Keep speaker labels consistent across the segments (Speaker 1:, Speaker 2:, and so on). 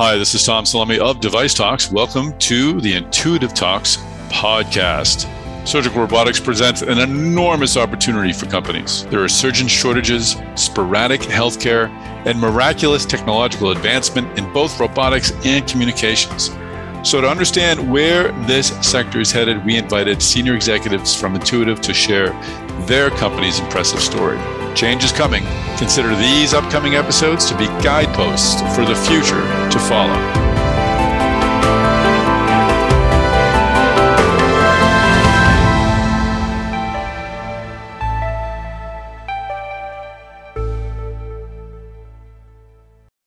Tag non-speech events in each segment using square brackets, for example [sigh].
Speaker 1: Hi, this is Tom Salemi of Device Talks. Welcome to the Intuitive Talks podcast. Surgical robotics presents an enormous opportunity for companies. There are surgeon shortages, sporadic healthcare, and miraculous technological advancement in both robotics and communications. So, to understand where this sector is headed, we invited senior executives from Intuitive to share their company's impressive story. Change is coming. Consider these upcoming episodes to be guideposts for the future to follow.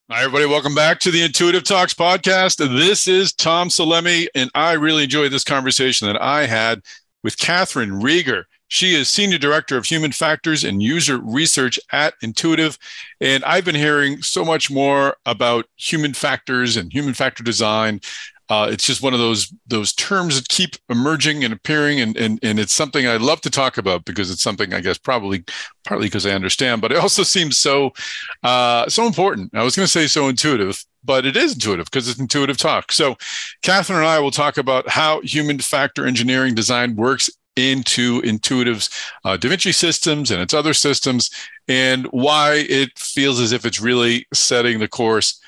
Speaker 1: Hi, everybody. Welcome back to the Intuitive Talks podcast. This is Tom Salemi, and I really enjoyed this conversation that I had with Catherine Rieger. She is Senior Director of Human Factors and User Research at Intuitive. And I've been hearing so much more about human factors and human factor design. Uh, it's just one of those those terms that keep emerging and appearing, and, and and it's something I love to talk about because it's something I guess probably partly because I understand, but it also seems so uh, so important. I was going to say so intuitive, but it is intuitive because it's intuitive talk. So, Catherine and I will talk about how human factor engineering design works into Intuitive's uh, DaVinci systems and its other systems, and why it feels as if it's really setting the course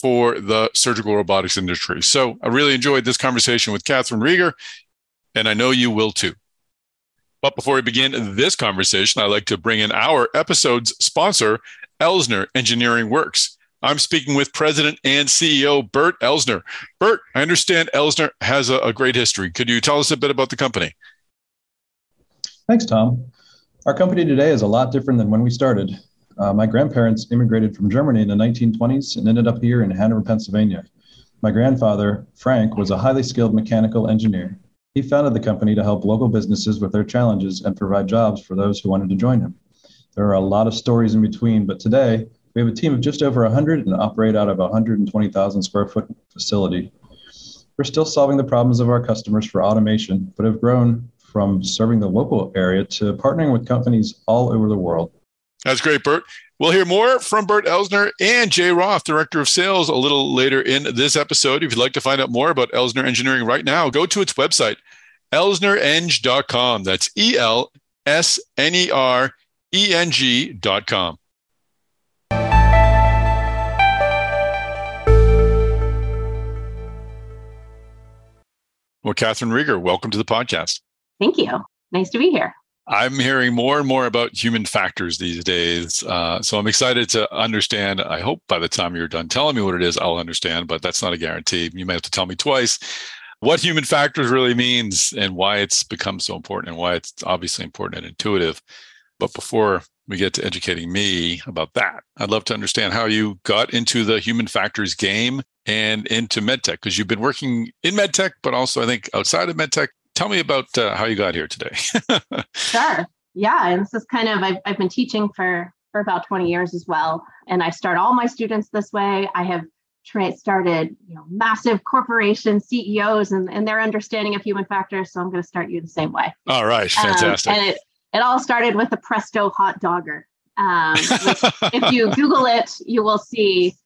Speaker 1: for the surgical robotics industry. So I really enjoyed this conversation with Catherine Rieger, and I know you will too. But before we begin this conversation, I'd like to bring in our episode's sponsor, Elsner Engineering Works. I'm speaking with President and CEO Bert Elsner. Bert, I understand Elsner has a, a great history. Could you tell us a bit about the company?
Speaker 2: Thanks, Tom. Our company today is a lot different than when we started. Uh, my grandparents immigrated from Germany in the 1920s and ended up here in Hanover, Pennsylvania. My grandfather, Frank, was a highly skilled mechanical engineer. He founded the company to help local businesses with their challenges and provide jobs for those who wanted to join him. There are a lot of stories in between, but today we have a team of just over 100 and operate out of a 120,000 square foot facility. We're still solving the problems of our customers for automation, but have grown from serving the local area to partnering with companies all over the world.
Speaker 1: That's great, Bert. We'll hear more from Bert Elsner and Jay Roth, Director of Sales, a little later in this episode. If you'd like to find out more about Elsner Engineering right now, go to its website, elsnereng.com. That's E L S N E R E N G.com. Well, Catherine Rieger, welcome to the podcast.
Speaker 3: Thank you. Nice to be here.
Speaker 1: I'm hearing more and more about human factors these days. Uh, so I'm excited to understand. I hope by the time you're done telling me what it is, I'll understand, but that's not a guarantee. You may have to tell me twice what human factors really means and why it's become so important and why it's obviously important and intuitive. But before we get to educating me about that, I'd love to understand how you got into the human factors game and into medtech because you've been working in medtech, but also I think outside of medtech tell me about uh, how you got here today. [laughs]
Speaker 3: sure. Yeah, and this is kind of I've, I've been teaching for for about 20 years as well, and I start all my students this way. I have tra- started you know massive corporation CEOs and, and their understanding of human factors. So I'm going to start you the same way.
Speaker 1: All right, fantastic.
Speaker 3: Um, and it it all started with the Presto hot dogger. Um, if you [laughs] Google it, you will see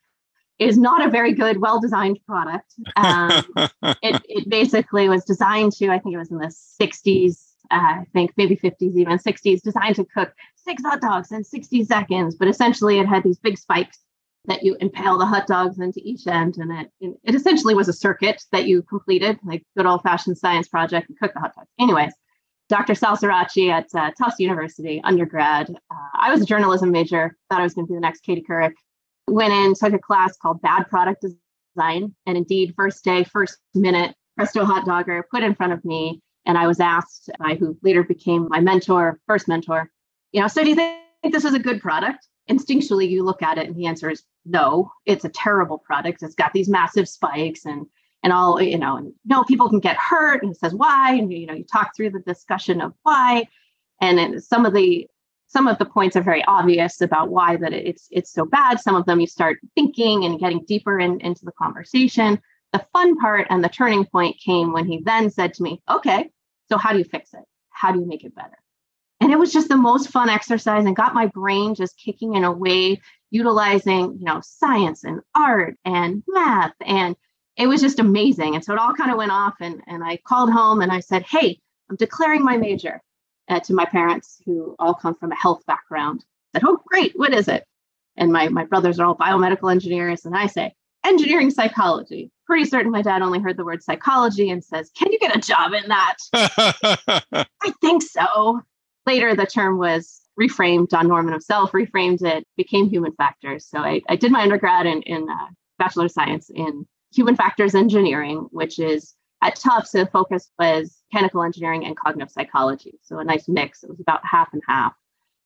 Speaker 3: is not a very good, well designed product. Um, [laughs] it, it basically was designed to, I think it was in the 60s, uh, I think maybe 50s, even 60s, designed to cook six hot dogs in 60 seconds. But essentially, it had these big spikes that you impale the hot dogs into each end. And it, it essentially was a circuit that you completed, like good old fashioned science project and cook the hot dogs. Anyways, Dr. Sal Sirachi at uh, Tufts University, undergrad. Uh, I was a journalism major, thought I was going to be the next Katie Couric went in, took a class called Bad Product Design. And indeed, first day, first minute, Presto Hot Dogger put in front of me. And I was asked by who later became my mentor, first mentor, you know, so do you think this is a good product? Instinctually, you look at it and the answer is no, it's a terrible product. It's got these massive spikes and and all, you know, and no, people can get hurt. And he says why, and you know, you talk through the discussion of why. And some of the some of the points are very obvious about why that it's it's so bad. Some of them you start thinking and getting deeper in, into the conversation. The fun part and the turning point came when he then said to me, "Okay, so how do you fix it? How do you make it better?" And it was just the most fun exercise and got my brain just kicking in a way utilizing, you know, science and art and math. And it was just amazing. And so it all kind of went off. And, and I called home and I said, Hey, I'm declaring my major uh, to my parents, who all come from a health background. I said, Oh, great. What is it? And my, my brothers are all biomedical engineers. And I say, engineering psychology. Pretty certain my dad only heard the word psychology and says, Can you get a job in that? [laughs] I think so. Later, the term was reframed. Don Norman himself reframed it, became human factors. So I, I did my undergrad in, in uh, Bachelor of Science in human factors engineering, which is at Tufts, the focus was mechanical engineering and cognitive psychology. So a nice mix. It was about half and half.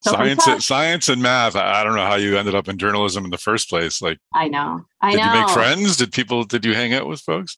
Speaker 1: So science, science and math. I don't know how you ended up in journalism in the first place. Like,
Speaker 3: I know, I
Speaker 1: did
Speaker 3: know.
Speaker 1: you make friends? Did people? Did you hang out with folks?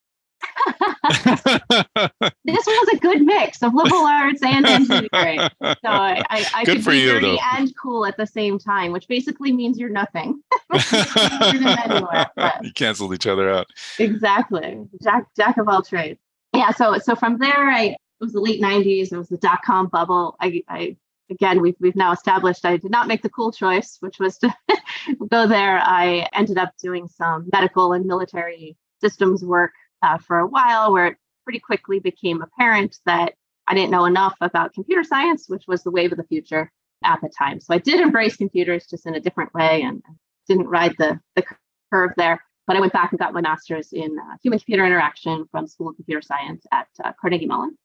Speaker 1: [laughs]
Speaker 3: this was a good mix of liberal arts and [laughs] engineering. So I, I, I could
Speaker 1: for
Speaker 3: be
Speaker 1: you,
Speaker 3: dirty
Speaker 1: though.
Speaker 3: and cool at the same time, which basically means you're nothing. [laughs] You're anywhere, but-
Speaker 1: you canceled each other out.
Speaker 3: exactly jack jack of all trades yeah so so from there i it was the late 90s it was the dot-com bubble. I i again we've, we've now established i did not make the cool choice which was to [laughs] go there. I ended up doing some medical and military systems work uh, for a while where it pretty quickly became apparent that i didn't know enough about computer science which was the wave of the future at the time. So i did [laughs] embrace computers just in a different way and didn't ride the, the curve there but I went back and got my master's in uh, human computer interaction from School of Computer Science at uh, Carnegie Mellon.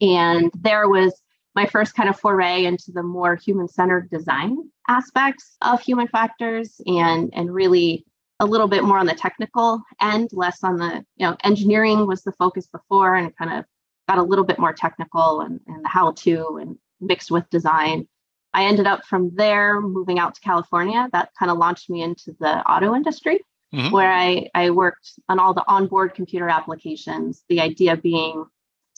Speaker 3: And there was my first kind of foray into the more human centered design aspects of human factors and, and really a little bit more on the technical end, less on the, you know, engineering was the focus before and kind of got a little bit more technical and, and the how to and mixed with design. I ended up from there moving out to California. That kind of launched me into the auto industry
Speaker 1: Mhm.
Speaker 3: where I, I worked on all the onboard computer applications, the idea being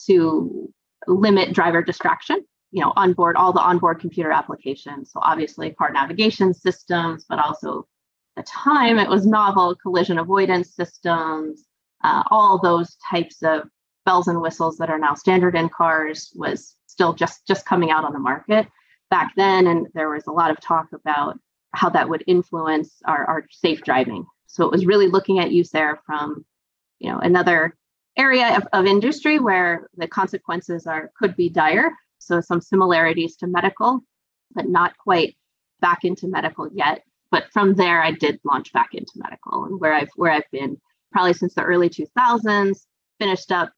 Speaker 3: to limit driver distraction, you know, onboard all the onboard computer applications. So obviously car navigation systems, but also the time it was novel collision avoidance systems, uh, all those types of bells and whistles that are now standard in cars was still just just coming out on the market back then and there was a lot of talk about how that would influence our, our safe driving so it was really looking at use there from you know another area of, of industry where the consequences are could be dire. So some similarities to medical but not quite back into medical yet. But from there i did launch back into medical and where i've where i've been probably since the early 2000s finished up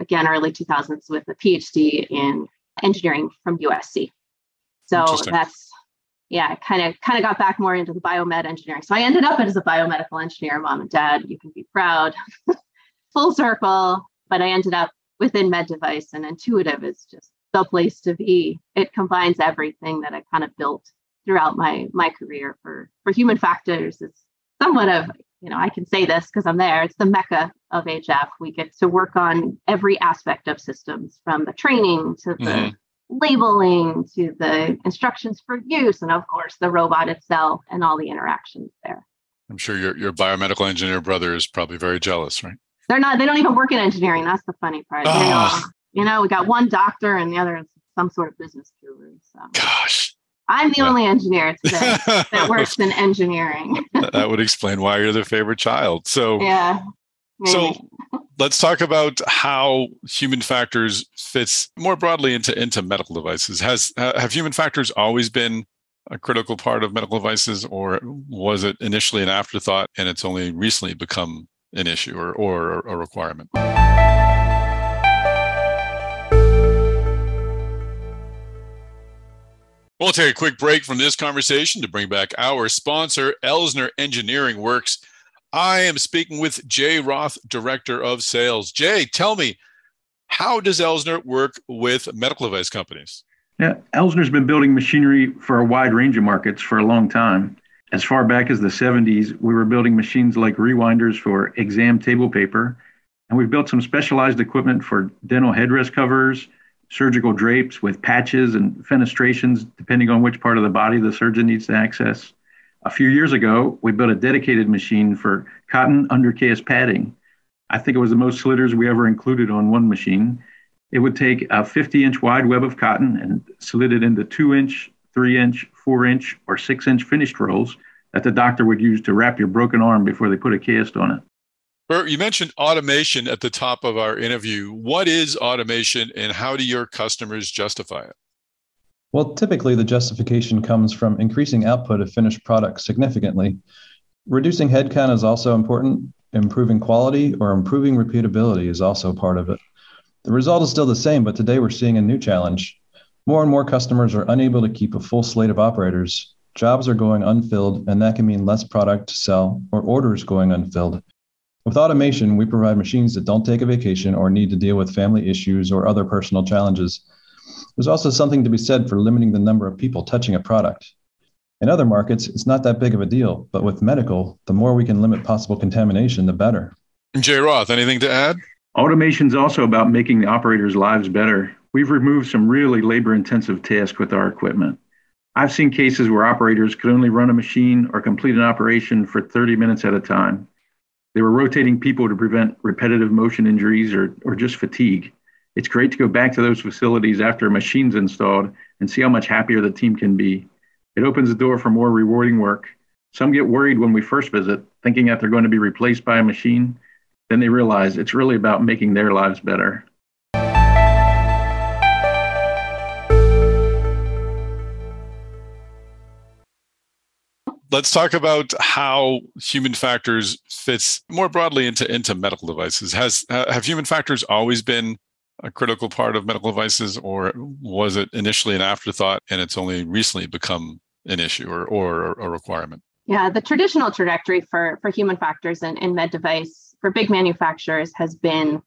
Speaker 3: again early 2000s with a phd in engineering from usc so that's yeah kind of kind of got back more into the biomed engineering. So i ended up as a biomedical engineer mom and dad you can be proud. [laughs] Full circle but i ended up within med device and intuitive is just the place to be. It combines everything that i kind of built throughout my my career for for human factors. It's somewhat of you know i can say this because i'm there. It's the mecca of hf we get to work on every aspect of systems from the training to the
Speaker 1: Mhm.
Speaker 3: Labeling to the instructions for use and of course the robot itself and all the interactions there
Speaker 1: I'm sure your your biomedical engineer brother is probably very jealous, right?
Speaker 3: they're not they don't even work in engineering that's the funny part They
Speaker 1: ah.
Speaker 3: all- you know we got one doctor and the other is some sort of business guru so
Speaker 1: Gosh.
Speaker 3: i'm the
Speaker 1: Yeah.
Speaker 3: only engineer today [laughs] that works in engineering
Speaker 1: that would explain why you're the favorite child. So
Speaker 3: yeah maybe.
Speaker 1: So let's talk about how human factors fits more broadly into into medical devices. Has have human factors always been a critical part of medical devices, or was it initially an afterthought and it's only recently become an issue or or a requirement? We'll take a quick break from this conversation to bring back our sponsor, Elsner Engineering Works. I am speaking with Jay Roth, Director of Sales. Jay, tell me, how does Elsner work with medical device companies?
Speaker 4: Yeah, Elsner's been building machinery for a wide range of markets for a long time. As far back as the 70s, we were building machines like rewinders for exam table paper, and we've built some specialized equipment for dental headrest covers, surgical drapes with patches and fenestrations, depending on which part of the body the surgeon needs to access. A few years ago, we built a dedicated machine for cotton undercase padding. I think it was the most slitters we ever included on one machine. It would take a 50 inch wide web of cotton and slit it into two inch, three inch, four inch, or six inch finished rolls that the doctor would use to wrap your broken arm before they put a cast on it.
Speaker 1: Bert, you mentioned automation at the top of our interview. What is automation and how do your customers justify it?
Speaker 2: Well, typically the justification comes from increasing output of finished products significantly. Reducing headcount is also important. Improving quality or improving repeatability is also part of it. The result is still the same, but today we're seeing a new challenge. More and more customers are unable to keep a full slate of operators. Jobs are going unfilled, and that can mean less product to sell or orders going unfilled. With automation, we provide machines that don't take a vacation or need to deal with family issues or other personal challenges. There's also something to be said for limiting the number of people touching a product. In other markets, it's not that big of a deal, but with medical, the more we can limit possible contamination, the better.
Speaker 1: Jay Roth, anything to add?
Speaker 4: Automation is also about making the operators' lives better. We've removed some really labor intensive tasks with our equipment. I've seen cases where operators could only run a machine or complete an operation for 30 minutes at a time. They were rotating people to prevent repetitive motion injuries or, or just fatigue. It's great to go back to those facilities after a machine's installed and see how much happier the team can be. It opens the door for more rewarding work. Some get worried when we first visit, thinking that they're going to be replaced by a machine. Then they realize it's really about making their lives better.
Speaker 1: let's talk about how human factors fits more broadly into into medical devices has have human factors always been a critical part of medical devices or was it initially an afterthought and it's only recently become an issue or, or a requirement
Speaker 3: yeah the traditional trajectory for for human factors in med device for big manufacturers has been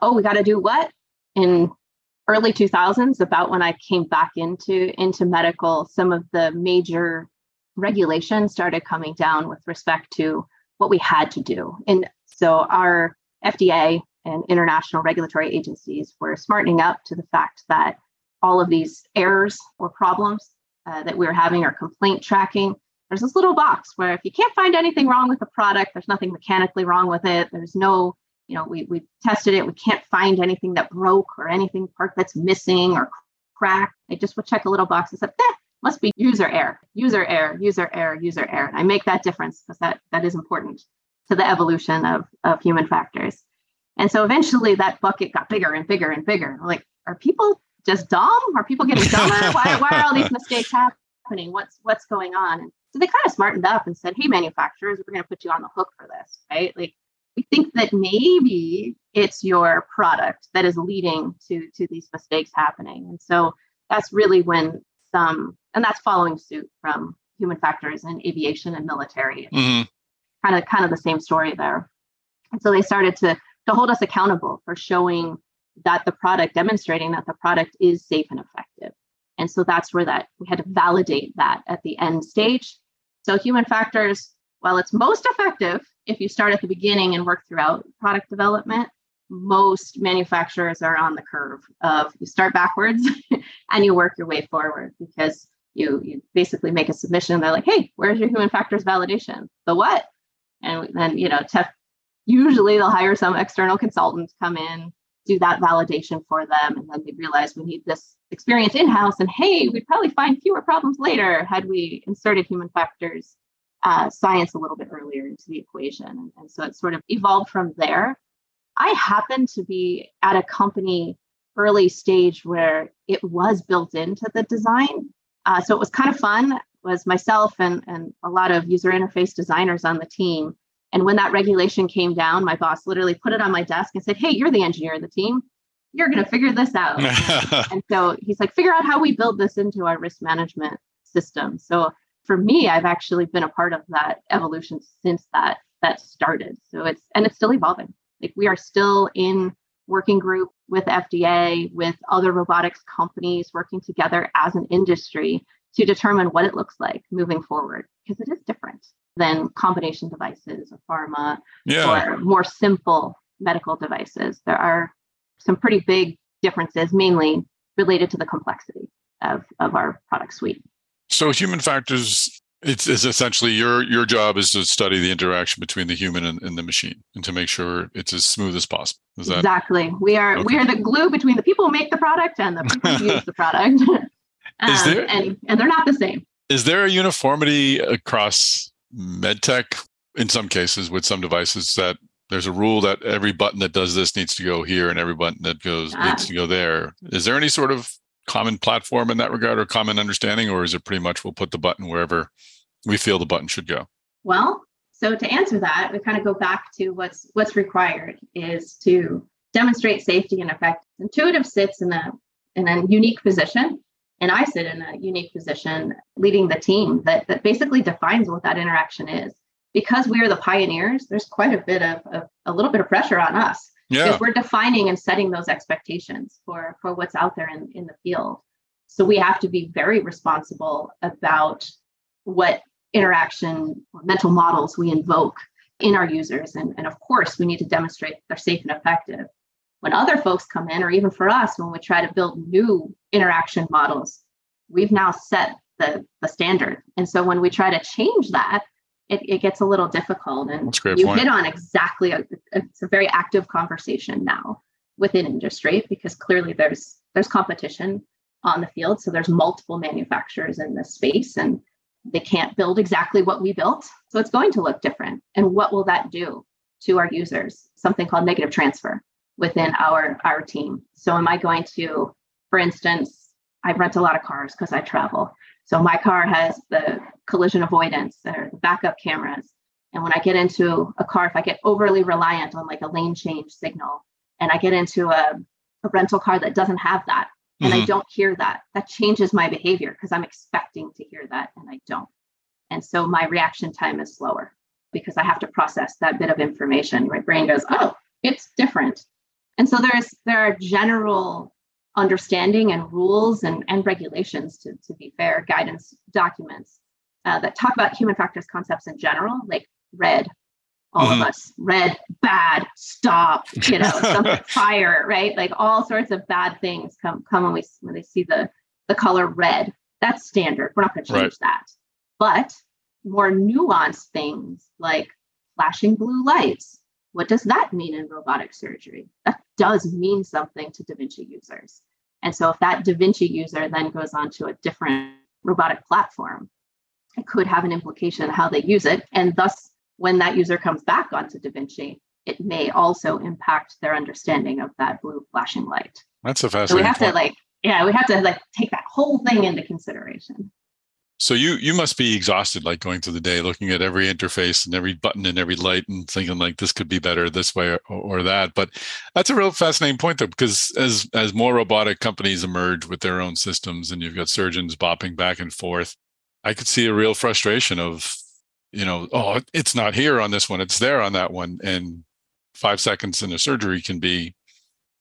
Speaker 3: oh we got to do what in early 2000s about when i came back into into medical some of the major regulation started coming down with respect to what we had to do. And so our FDA and international regulatory agencies were smartening up to the fact that all of these errors or problems uh, that we were having or complaint tracking, there's this little box where if you can't find anything wrong with the product, there's nothing mechanically wrong with it, there's no, you know, we, we tested it, we can't find anything that broke or anything part that's missing or cracked. i just would check a little box and said, eh, must be user error, user error, user error, user error. And I make that difference because that, that is important to the evolution of, of human factors. And so eventually that bucket got bigger and bigger and bigger. Like, are people just dumb? Are people getting dumber? why, why are all these [laughs] mistakes happening? What's what's going on? And so they kind of smartened up and said, hey, manufacturers, we're going to put you on the hook for this, right? Like we think that maybe it's your product that is leading to to these mistakes happening. And so that's really when some and that's following suit from human factors in aviation and military. Mm-hmm. Kind of kind of the same story there. And so they started to to hold us accountable for showing that the product, demonstrating that the product is safe and effective. And so that's where that we had to validate that at the end stage. So human factors, while it's most effective if you start at the beginning and work throughout product development, most manufacturers are on the curve of you start backwards [laughs] and you work your way forward because you you basically make a submission and they're like hey where's your human factors validation the what and then you know tech usually they'll hire some external consultant come in do that validation for them and then they realize we need this experience in-house and hey we'd probably find fewer problems later had we inserted human factors uh, science a little bit earlier into the equation and, and so it sort of evolved from there i happened to be at a company early stage where it was built into the design uh, so it was kind of fun. It was myself and, and a lot of user interface designers on the team. And when that regulation came down, my boss literally put it on my desk and said, Hey, you're the engineer of the team. You're going to figure this out. [laughs] and so he's like, Figure out how we build this into our risk management system. So for me, I've actually been a part of that evolution since that that started. So it's and it's still evolving. Like we are still in working group with FDA, with other robotics companies working together as an industry to determine what it looks like moving forward because it is different than combination devices or pharma yeah. or more simple medical devices. There are some pretty big differences, mainly related to the complexity of, of our product suite.
Speaker 1: So, human factors it's, it's, essentially your your job is to study the interaction between the human and, and, the machine and to make sure it's as smooth as possible. Is that
Speaker 3: exactly? We are okay. we are the glue between the people who make the product and the people who use the product. [laughs] um, there, and and they're not the same.
Speaker 1: Is there a uniformity across medtech in some cases with some devices that there's a rule that every button that does this needs to go here and every button that goes ah. needs to go there. Is there any sort of common platform in that regard or common understanding, or is it pretty much we'll put the button wherever we feel the button should go?
Speaker 3: Well, so to answer that, we kind of go back to what's what's required is to demonstrate safety and effect. Intuitive sits in a in a unique position, and I sit in a unique position leading the team that that basically defines what that interaction is. Because we are the pioneers, there's quite a bit of, of a little bit of pressure on us. Yeah. Because we're defining and setting those expectations for for what's out there in, in the field. So we have to be very responsible about what interaction or mental models we invoke in our users. And, and of course, we need to demonstrate they're safe and effective. When other folks come in, or even for us, when we try to build new interaction models, we've now set the, the standard. And so when we try to change that, it, it gets a little difficult. And you point. hit on exactly, a, it's a very active conversation now within industry because clearly there's there's competition on the field. So there's multiple manufacturers in this space. And they can't build exactly what we built. So it's going to look different. And what will that do to our users? Something called negative transfer within our, our team. So am I going to, for instance, I rent a lot of cars because I travel. So my car has the collision avoidance or the backup cameras. And when I get into a car, if I get overly reliant on like a lane change signal and I get into a, a rental car that doesn't have that, and mm-hmm. I don't hear that, that changes my behavior because I'm expecting to hear that and I don't. And so my reaction time is slower because I have to process that bit of information. My brain goes, oh, it's different. And so there's there are general understanding and rules and, and regulations to, to be fair, guidance documents uh, that talk about human factors concepts in general, like red, all mm-hmm. of us red bad stop you know [laughs] something fire right like all sorts of bad things come come when we when they see the the color red that's standard we're not going to change right. that but more nuanced things like flashing blue lights what does that mean in robotic surgery that does mean something to da vinci users and so if that da vinci user then goes on to a different robotic platform it could have an implication how they use it and thus when that user comes back onto Da Vinci, it may also impact their understanding of that blue flashing light.
Speaker 1: That's a fascinating. So we
Speaker 3: have point. to like, yeah, we have to like take that whole thing into consideration.
Speaker 1: So you you must be exhausted, like going through the day, looking at every interface and every button and every light, and thinking like this could be better this way or, or that. But that's a real fascinating point, though, because as as more robotic companies emerge with their own systems, and you've got surgeons bopping back and forth, I could see a real frustration of you know, oh, it's not here on this one, it's there on that one. And five seconds in a surgery can be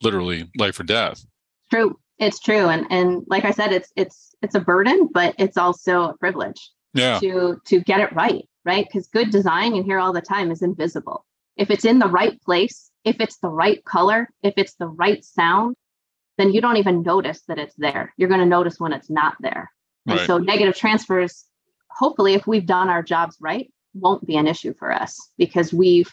Speaker 1: literally life or death.
Speaker 3: True. It's true. And and like I said, it's it's it's a burden, but it's also a privilege
Speaker 1: yeah.
Speaker 3: to to get it right, right? Because good design, you hear all the time, is invisible. If it's in the right place, if it's the right color, if it's the right sound, then you don't even notice that it's there. You're going to notice when it's not there. And so negative transfers hopefully if we've done our jobs right won't be an issue for us because we've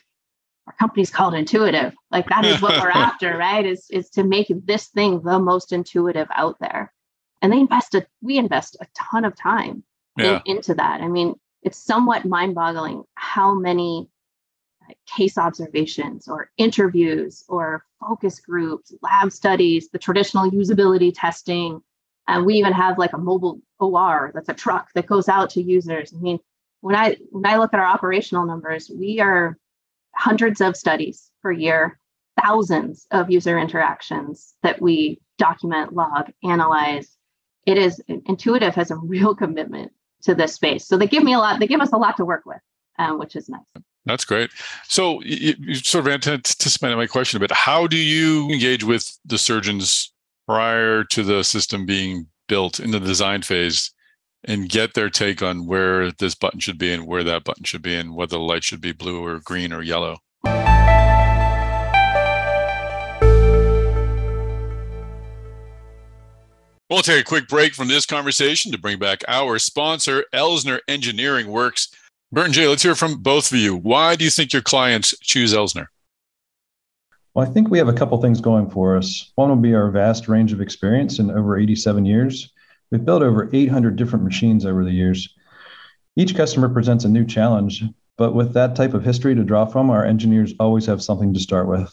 Speaker 3: our company's called intuitive like that is what we're [laughs] after right is is to make this thing the most intuitive out there and they invested we invest a ton of time yeah. in, into that i mean it's somewhat mind-boggling how many case observations or interviews or focus groups lab studies the traditional usability testing and we even have like a mobile OR that's a truck that goes out to users. I mean, when I when I look at our operational numbers, we are hundreds of studies per year, thousands of user interactions that we document, log, analyze. It is intuitive has a real commitment to this space. So they give me a lot, they give us a lot to work with, um, which is nice.
Speaker 1: That's great. So you, you sort of anticipated my question a bit. How do you engage with the surgeons prior to the system being built in the design phase and get their take on where this button should be and where that button should be and whether the light should be blue or green or yellow. We'll take a quick break from this conversation to bring back our sponsor, Elsner Engineering Works. Bert and Jay, let's hear from both of you. Why do you think your clients choose Elsner?
Speaker 2: Well, I think we have a couple things going for us. One will be our vast range of experience in over 87 years. We've built over 800 different machines over the years. Each customer presents a new challenge, but with that type of history to draw from, our engineers always have something to start with.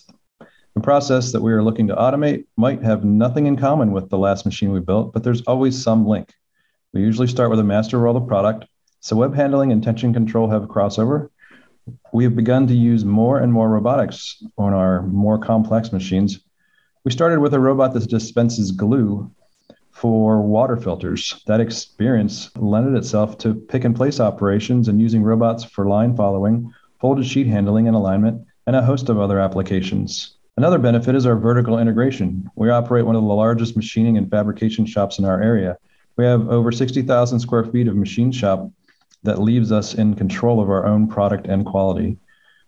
Speaker 2: The process that we are looking to automate might have nothing in common with the last machine we built, but there's always some link. We usually start with a master roll of product, so web handling and tension control have a crossover. We have begun to use more and more robotics on our more complex machines. We started with a robot that dispenses glue for water filters. That experience lended itself to pick and place operations and using robots for line following, folded sheet handling and alignment, and a host of other applications. Another benefit is our vertical integration. We operate one of the largest machining and fabrication shops in our area. We have over 60,000 square feet of machine shop that leaves us in control of our own product and quality.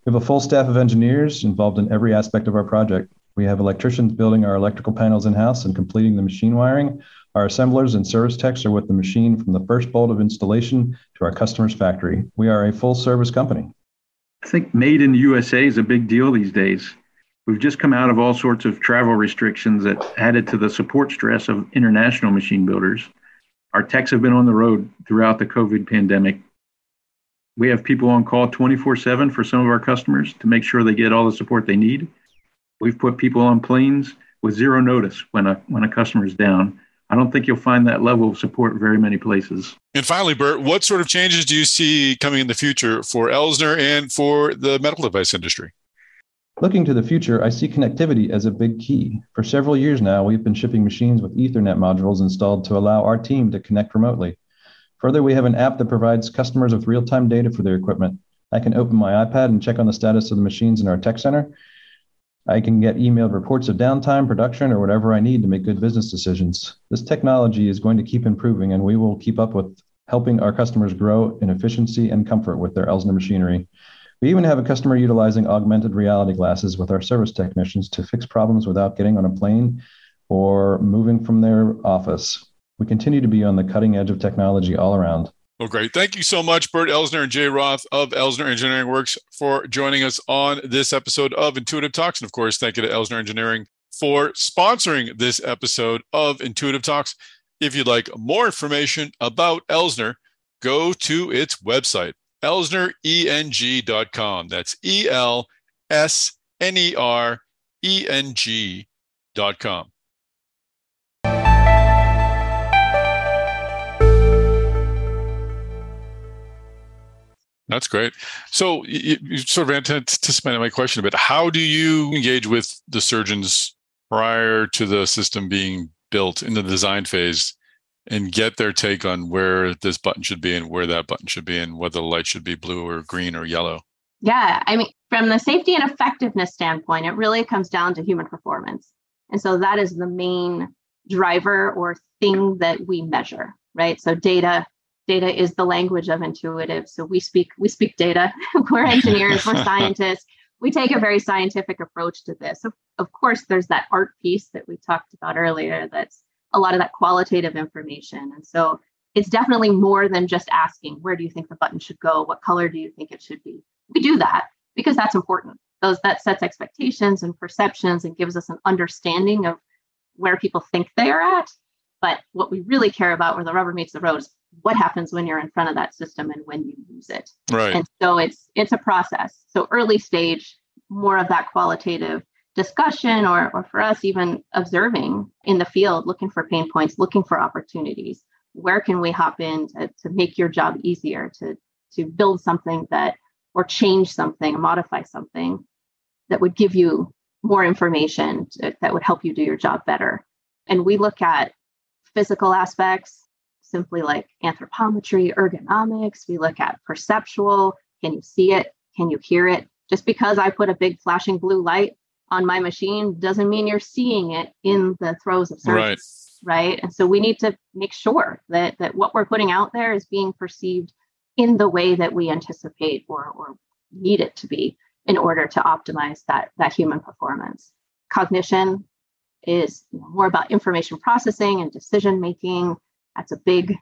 Speaker 2: We have a full staff of engineers involved in every aspect of our project. We have electricians building our electrical panels in house and completing the machine wiring. Our assemblers and service techs are with the machine from the first bolt of installation to our customer's factory. We are a full service company.
Speaker 4: I think made in USA is a big deal these days. We've just come out of all sorts of travel restrictions that added to the support stress of international machine builders. Our techs have been on the road throughout the COVID pandemic. We have people on call 24 7 for some of our customers to make sure they get all the support they need. We've put people on planes with zero notice when a when a customer is down. I don't think you'll find that level of support very many places.
Speaker 1: And finally, Bert, what sort of changes do you see coming in the future for Elsner and for the medical device industry?
Speaker 2: Looking to the future, I see connectivity as a big key. For several years now, we've been shipping machines with Ethernet modules installed to allow our team to connect remotely. Further, we have an app that provides customers with real time data for their equipment. I can open my iPad and check on the status of the machines in our tech center, I can get emailed reports of downtime, production, or whatever I need to make good business decisions. This technology is going to keep improving, and we will keep up with helping our customers grow in efficiency and comfort with their Elsner machinery. We even have a customer utilizing augmented reality glasses with our service technicians to fix problems without getting on a plane or moving from their office. We continue to be on the cutting edge of technology all around.
Speaker 1: Well, great. Thank you so much, Bert Elsner and Jay Roth of Elsner Engineering Works for joining us on this episode of Intuitive Talks. And of course, thank you to Elsner Engineering for sponsoring this episode of Intuitive Talks. If you'd like more information about Elsner, go to its website, elsnereng.com. That's E L S N E R E N G.com. That's great. So you, you sort of anticipated my question a bit. How do you engage with the surgeons prior to the system being built in the design phase and get their take on where this button should be and where that button should be and whether the light should be blue or green or yellow?
Speaker 3: Yeah, I mean, from the safety and effectiveness standpoint, it really comes down to human performance. And so that is the main driver or thing that we measure, right? So data, data is the language of intuitive so we speak we speak data [laughs] we're engineers we're [laughs] scientists we take a very scientific approach to this of, of course there's that art piece that we talked about earlier that's a lot of that qualitative information and so it's definitely more than just asking where do you think the button should go what color do you think it should be we do that because that's important those that sets expectations and perceptions and gives us an understanding of where people think they are at but what we really care about where the rubber meets the road is what happens when you're in front of that system and when you use it.
Speaker 1: Right.
Speaker 3: And so it's it's a process. So early stage, more of that qualitative discussion or or for us even observing in the field, looking for pain points, looking for opportunities. Where can we hop in to, to make your job easier, to to build something that or change something, modify something that would give you more information to, that would help you do your job better. And we look at physical aspects, simply like anthropometry, ergonomics. We look at perceptual. Can you see it? Can you hear it? Just because I put a big flashing blue light on my machine doesn't mean you're seeing it in the throes of service. Right. right. And so we need to make sure that that what we're putting out there is being perceived in the way that we anticipate or, or need it to be in order to optimize that that human performance. Cognition is more about information processing and decision making that's a big,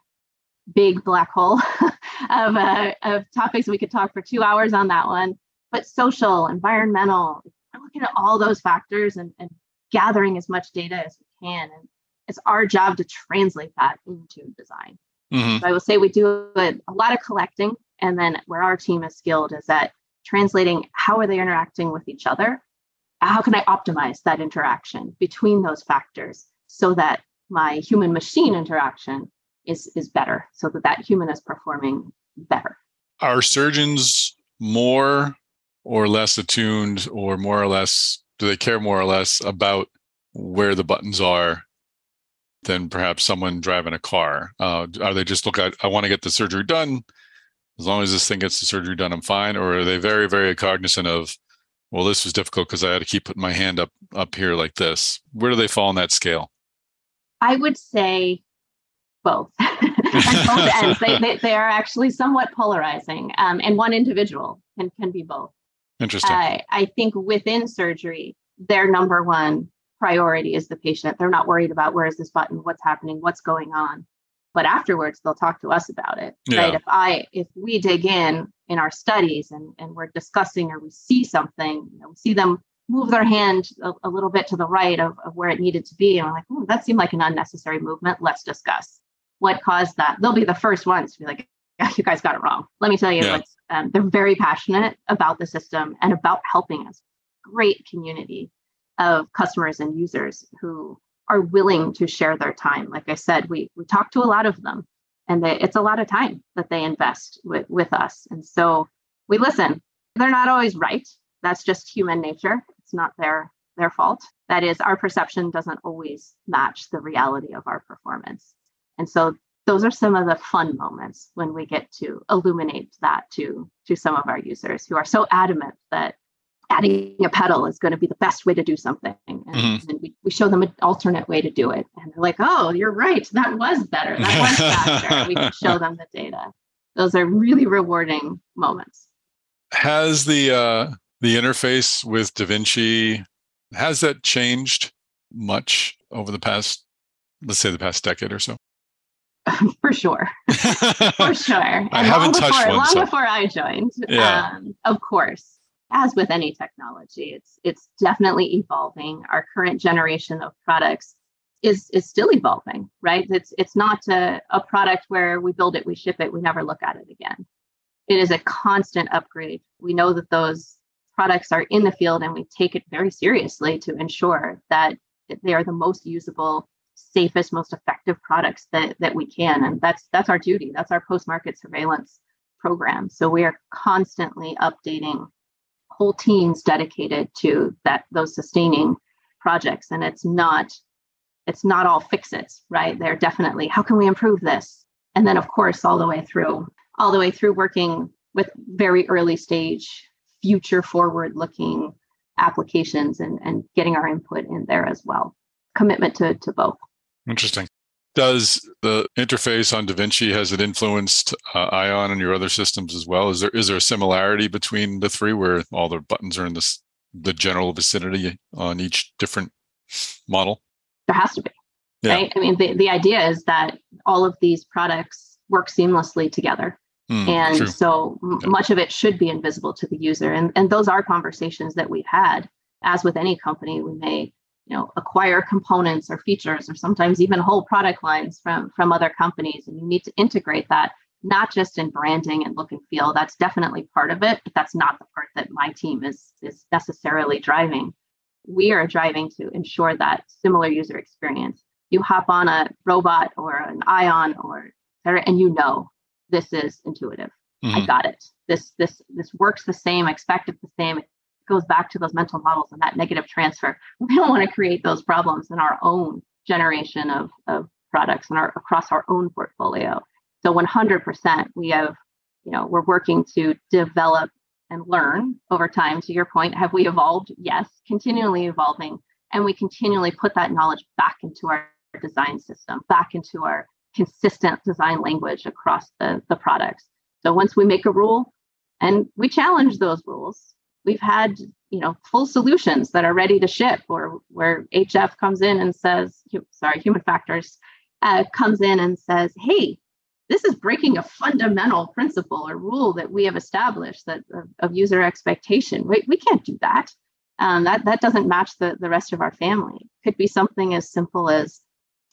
Speaker 3: big black hole [laughs] of, uh, of topics. We could talk for two hours on that one. But social, environmental, we're looking at all those factors and, and gathering as much data as we can. And it's our job to translate that into design. Mm-hmm. So I will say we do a, a lot of collecting. And then where our team is skilled is at translating how are they interacting with each other? How can I optimize that interaction between those factors so that my human machine interaction is, is better, so that that human is performing better?
Speaker 1: Are surgeons more or less attuned or more or less do they care more or less about where the buttons are than perhaps someone driving a car? Uh, are they just look at, I want to get the surgery done. As long as this thing gets the surgery done, I'm fine. Or are they very, very cognizant of, well, this was difficult because I had to keep putting my hand up up here like this. Where do they fall on that scale?
Speaker 3: I would say both. [laughs] both ends. They, they, they, are actually somewhat polarizing, um, and one individual can can be both.
Speaker 1: Interesting.
Speaker 3: Uh, I think within surgery, their number one priority is the patient. They're not worried about where is this button, what's happening, what's going on. But afterwards, they'll talk to us about it. Yeah. Right. If I if we dig in in our studies and, and we're discussing or we see something, you know, we see them move their hand a, a little bit to the right of, of where it needed to be. And we're like, oh, that seemed like an unnecessary movement. Let's discuss what caused that. They'll be the first ones to be like, you guys got it wrong. Let me tell you, yeah. um, they're very passionate about the system and about helping us. Great community of customers and users who are willing to share their time. Like I said, we we talk to a lot of them, and they, it's a lot of time that they invest with with us. And so we listen. They're not always right. That's just human nature. It's not their their fault. That is, our perception doesn't always match the reality of our performance. And so those are some of the fun moments when we get to illuminate that to to some of our users who are so adamant that adding a pedal is going to be the best way to do something. And, mm-hmm. and we, we show them an alternate way to do it and they're like oh you're right that was better that was faster. We can show them the data. Those are really rewarding moments.
Speaker 1: Has the uh the interface with davinci has that changed much over the past let's say the past decade or so [laughs]
Speaker 3: for sure, [laughs] for sure. And
Speaker 1: I haven't
Speaker 3: before,
Speaker 1: touched one.
Speaker 3: Long
Speaker 1: so.
Speaker 3: before I joined, yeah. Um, of course, as with any technology, it's it's definitely evolving. Our current generation of products is is still evolving, right? It's it's not a, a product where we build it, we ship it, we never look at it again. It is a constant upgrade. We know that those products are in the field, and we take it very seriously to ensure that they are the most usable safest, most effective products that that we can. And that's that's our duty. That's our post-market surveillance program. So we are constantly updating whole teams dedicated to that those sustaining projects. And it's not it's not all fix it, right? They're definitely how can we improve this? And then of course all the way through all the way through working with very early stage future forward looking applications and, and getting our input in there as well commitment to, to both.
Speaker 1: Interesting. Does the interface on DaVinci has it influenced uh, Ion and your other systems as well? Is there is there a similarity between the three where all the buttons are in this the general vicinity on each different model?
Speaker 3: There has to be. Yeah. Right. I mean, the, the idea is that all of these products work seamlessly together. Mm, and true. so yeah. much of it should be invisible to the user. And, and those are conversations that we've had. As with any company, we may you know acquire components or features or sometimes even whole product lines from from other companies and you need to integrate that not just in branding and look and feel. That's definitely part of it but that's not the part that my team is is necessarily driving. We are driving to ensure that similar user experience. You hop on a robot or an ion or and you know this is intuitive. Mm-hmm. i got it. This this this works the same I expect it the same goes back to those mental models and that negative transfer. [laughs] We don't want to create those problems in our own generation of, of products and our across our own portfolio. So 100% we have, you know, we're working to develop and learn over time. To your point, have we evolved? Yes, continually evolving. And we continually put that knowledge back into our design system, back into our consistent design language across the, the products. So once we make a rule and we challenge those rules, we've had you know full solutions that are ready to ship or where hf comes in and says sorry human factors uh, comes in and says hey this is breaking a fundamental principle or rule that we have established that of, of user expectation. We, we can't do that. Um, that that doesn't match the, the rest of our family. Could be something as simple as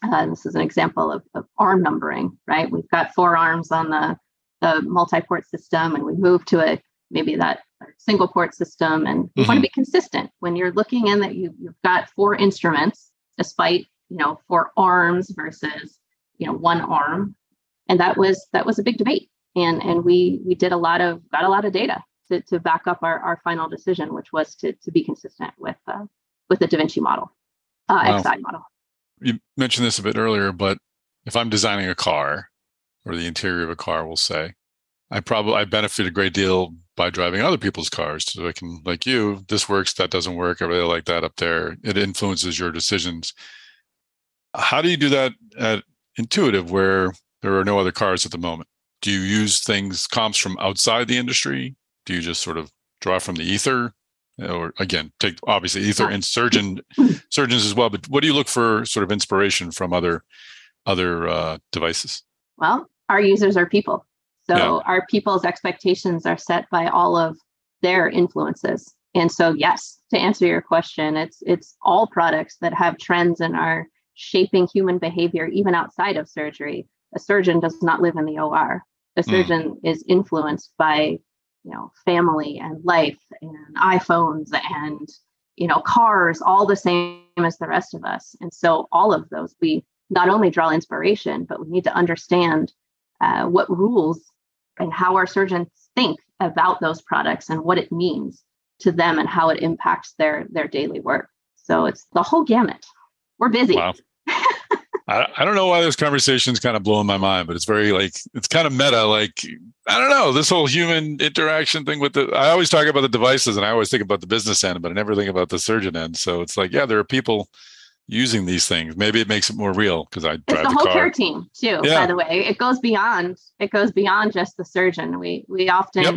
Speaker 3: Uh, this is an example of, of, arm numbering, right? We've got four arms on the, the multi-port system, and we move to a maybe that single port system, and you mm-hmm. want to be consistent when you're looking in that you, you've got four instruments, despite you know four arms versus you know one arm, and that was that was a big debate, and and we we did a lot of got a lot of data to, to back up our, our final decision, which was to to be consistent with uh, with the Da Vinci model, uh, wow. XI model
Speaker 1: you mentioned this a bit earlier, but if I'm designing a car or the interior of a car, we'll say, I probably I benefit a great deal by driving other people's cars. So I can, like you, this works, that doesn't work. I really like that up there. It influences your decisions. How do you do that at Intuitive where there are no other cars at the moment? Do you use things, comps from outside the industry? Do you just sort of draw from the ether? or again take obviously ether and surgeon [clears throat] surgeons as well but what do you look for sort of inspiration from other other uh, devices
Speaker 3: well our users are people so yeah. our people's expectations are set by all of their influences and so yes to answer your question it's it's all products that have trends and are shaping human behavior even outside of surgery a surgeon does not live in the or a mm. surgeon mm. is influenced by you know family and life and iphones and you know cars all the same as the rest of us and so all of those we not only draw inspiration but we need to understand uh, what rules and how our surgeons think about those products and what it means to them and how it impacts their their daily work so it's the whole gamut we're busy wow.
Speaker 1: I, I don't know why this conversation is kind of blowing my mind, but it's very like it's kind of meta. Like I don't know this whole human interaction thing with the. I always talk about the devices, and I always think about the business end, but I never think about the surgeon end. So it's like, yeah, there are people using these things. Maybe it makes it more real because I drive it's the,
Speaker 3: the whole
Speaker 1: car.
Speaker 3: care team too. Yeah. By the way, it goes beyond. It goes beyond just the surgeon. We we often. Yep.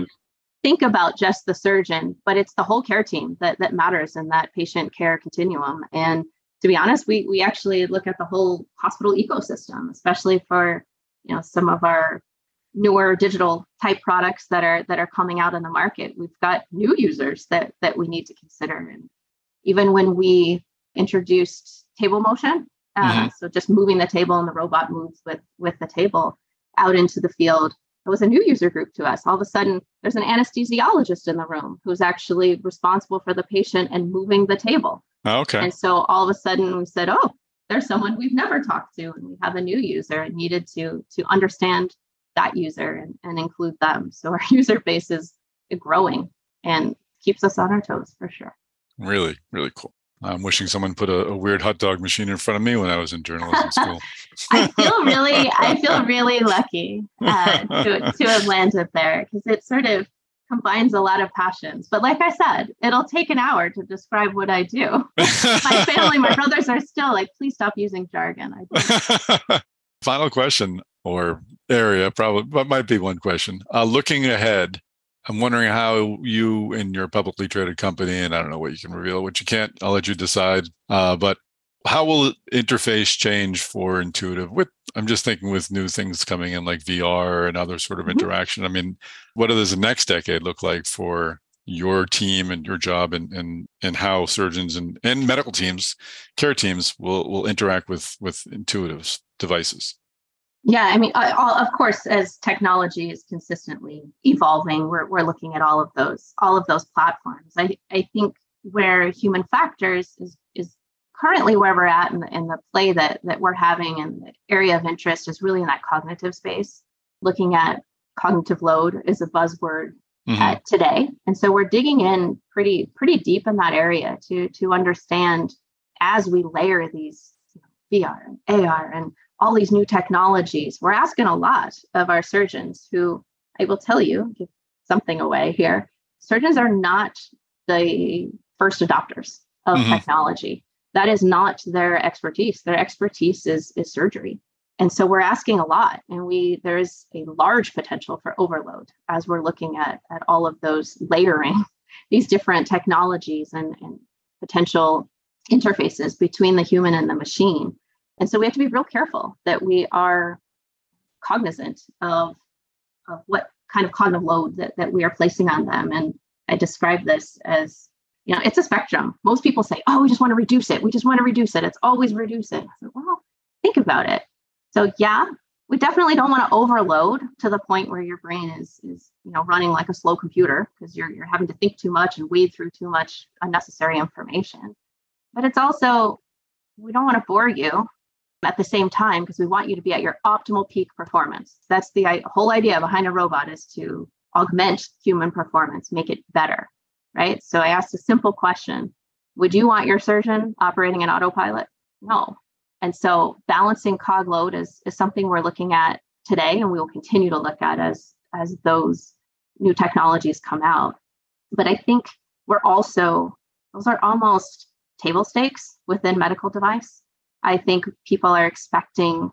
Speaker 3: Think about just the surgeon, but it's the whole care team that that matters in that patient care continuum. And to be honest, we we actually look at the whole hospital ecosystem, especially for you know some of our newer digital type products that are that are coming out in the market. We've got new users that that we need to consider, and even when we introduced table motion, uh, mm-hmm. so just moving the table and the robot moves with with the table out into the field. It was a new user group to us. All of a sudden, there's an anesthesiologist in the room who's actually responsible for the patient and moving the table.
Speaker 1: Oh, okay.
Speaker 3: And so all of a sudden we said, oh, there's someone we've never talked to, and we have a new user and needed to to understand that user and, and include them. So our [laughs] user base is growing and keeps us on our toes for sure.
Speaker 1: Really, really cool. I'm wishing someone put a, a, weird hot dog machine in front of me when I was in journalism [laughs] school.
Speaker 3: I feel really, I [laughs] feel really lucky uh, to to have landed there because it sort of combines a lot of passions. But like I said, it'll take an hour to describe what I do. [laughs] my family, my brothers are still like, please stop using jargon.
Speaker 1: Final question or area, probably, but might be one question. Uh, looking ahead, I'm wondering how you and your publicly traded company, and I don't know what you can reveal, what you can't, I'll let you decide. Uh, but how will interface change for intuitive with i'm just thinking with new things coming in like vr and other sort of mm-hmm. interaction i mean what does the next decade look like for your team and your job and and, and how surgeons and, and medical teams care teams will will interact with with intuitive devices
Speaker 3: yeah i mean all, of course as technology is consistently evolving we're, we're looking at all of those all of those platforms. I i think where human factors is is currently where we're at in the, in the play that that we're having and the area of interest is really in that cognitive space. Looking at cognitive load is a buzzword mm-hmm. uh, today. And so we're digging in pretty pretty deep in that area to to understand as we layer these vr and ar and all these new technologies we're asking a lot of our surgeons who i will tell you give something away here surgeons are not the first adopters of mm-hmm. technology that is not their expertise. Their expertise is is surgery. And so we're asking a lot, and we there's a large potential for overload as we're looking at, at all of those layering [laughs] these different technologies and, and potential interfaces between the human and the machine. And so we have to be real careful that we are cognizant of, of what kind of cognitive load that, that we are placing on them. And I describe this as you know, it's a spectrum. Most people say, oh, we just want to reduce it. We just want to reduce it. It's always reduce it. Said, well, think about it. So yeah, we definitely don't want to overload to the point where your brain is is you know running like a slow computer because you're you're having to think too much and weed through too much unnecessary information. But it's also we don't want to bore you at the same time because we want you to be at your optimal peak performance. That's the whole idea behind a robot is to augment human performance, make it better, right? So I asked a simple question Would you want your surgeon operating an autopilot? No. And so balancing cog load is, is something we're looking at today and we will continue to look at as, as those new technologies come out. But I think we're also, those are almost table stakes within medical device. I think people are expecting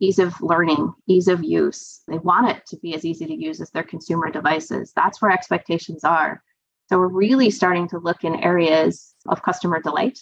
Speaker 3: ease of learning, ease of use. They want it to be as easy to use as their consumer devices. That's where expectations are. So we're really starting to look in areas of customer delight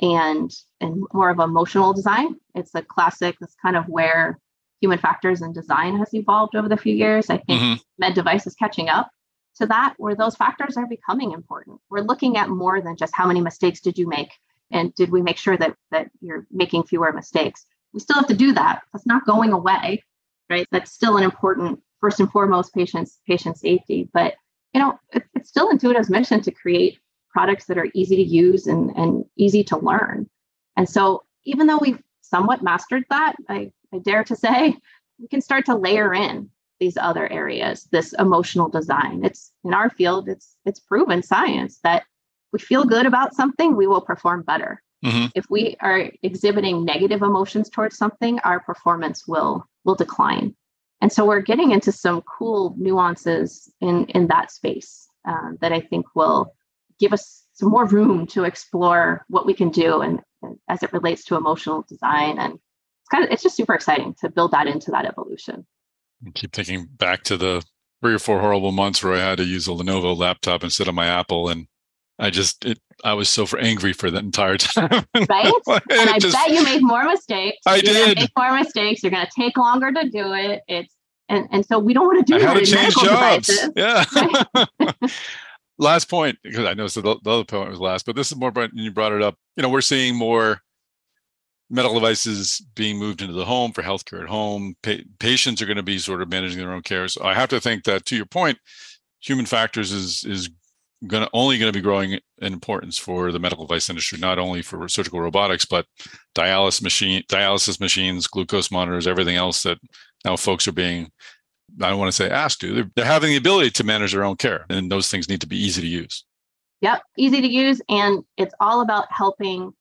Speaker 3: and and more of emotional design. It's a classic. That's kind of where human factors and design has evolved over the few years. I think mm-hmm. med device is catching up to that, where those factors are becoming important. We're looking at more than just how many mistakes did you make, and did we make sure that that you're making fewer mistakes. We still have to do that. That's not going away, right? That's still an important first and foremost patients patient safety. But you know, it, it's still Intuitive's mission to create products that are easy to use and, and easy to learn. And so, even though we've somewhat mastered that, I, I dare to say, we can start to layer in these other areas, this emotional design. It's in our field, it's it's proven science that we feel good about something, we will perform better. Mm-hmm. If we are exhibiting negative emotions towards something, our performance will will decline. And so we're getting into some cool nuances in in that space uh, that I think will give us some more room to explore what we can do and, and as it relates to emotional design and it's kind of it's just super exciting to build that into that evolution
Speaker 1: I keep thinking back to the three or four horrible months where I had to use a Lenovo laptop instead of my Apple, and I just it, I was so angry for the entire [laughs] time.
Speaker 3: right, [laughs] and, and I just, bet you made more mistakes.
Speaker 1: I You're
Speaker 3: did make more mistakes. You're going to take longer to do it. It's and and so we don't want to do
Speaker 1: I
Speaker 3: that
Speaker 1: had to
Speaker 3: change
Speaker 1: jobs.
Speaker 3: Devices. [laughs]
Speaker 1: Yeah. last point because I know the, the other point was last, but this is more. You brought it up. You know, we're seeing more medical devices being moved into the home for healthcare at home. Pa- patients are going to be sort of managing their own care. So I have to think that, to your point, human factors is is going to only going to be growing in importance for the medical device industry, not only for surgical robotics, but dialysis machine, dialysis machines, glucose monitors, everything else that now folks are being I don't want to say asked to, they're, they're having the ability to manage their own care. And those things need to be easy to use.
Speaker 3: Yep, easy to use. And it's all about helping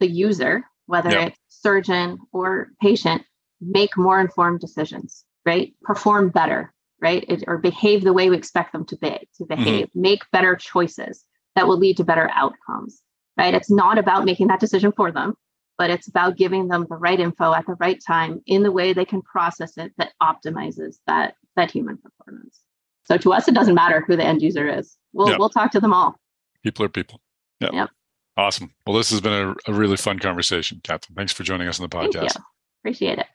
Speaker 3: the user, whether yep. it's surgeon or patient, make more informed decisions, right? Perform better, right? It, or behave the way we expect them to be to mm-hmm. behave, mm-hmm. make better choices that will lead to better outcomes, right? It's not about making that decision for them but it's about giving them the right info at the right time in the way they can process it that optimizes that that human performance. So to us, it doesn't matter who the end user is. We'll yep. we'll talk to them all.
Speaker 1: People are people. Yep. yep. Awesome. Well, this has been a, a, really fun conversation, Catherine. Thanks for joining us on the podcast. Thank
Speaker 3: you. Appreciate it.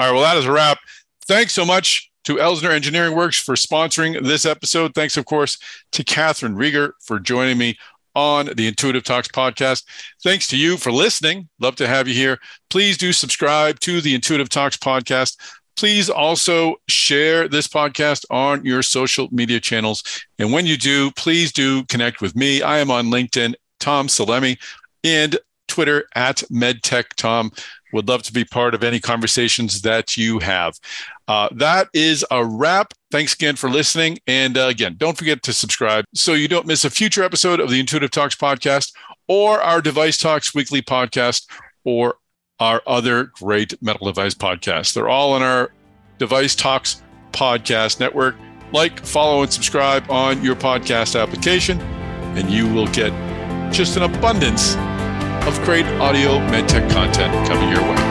Speaker 1: All right. Well, that is a wrap. Thanks so much to Elsner Engineering Works for sponsoring this episode. Thanks, of course, to Catherine Rieger for joining me on the Intuitive Talks podcast. Thanks to you for listening. Love to have you here. Please do subscribe to the Intuitive Talks podcast. Please also share this podcast on your social media channels. And when you do, please do connect with me. I am on LinkedIn, Tom Salemi, and Twitter at MedTechTom. Would love to be part of any conversations that you have. Uh, that is a wrap. Thanks again for listening. And uh, again, don't forget to subscribe so you don't miss a future episode of the Intuitive Talks podcast or our Device Talks weekly podcast or our other great medical device podcasts. They're all in our Device Talks podcast network. Like, follow, and subscribe on your podcast application, and you will get just an abundance of great audio medtech content coming your way.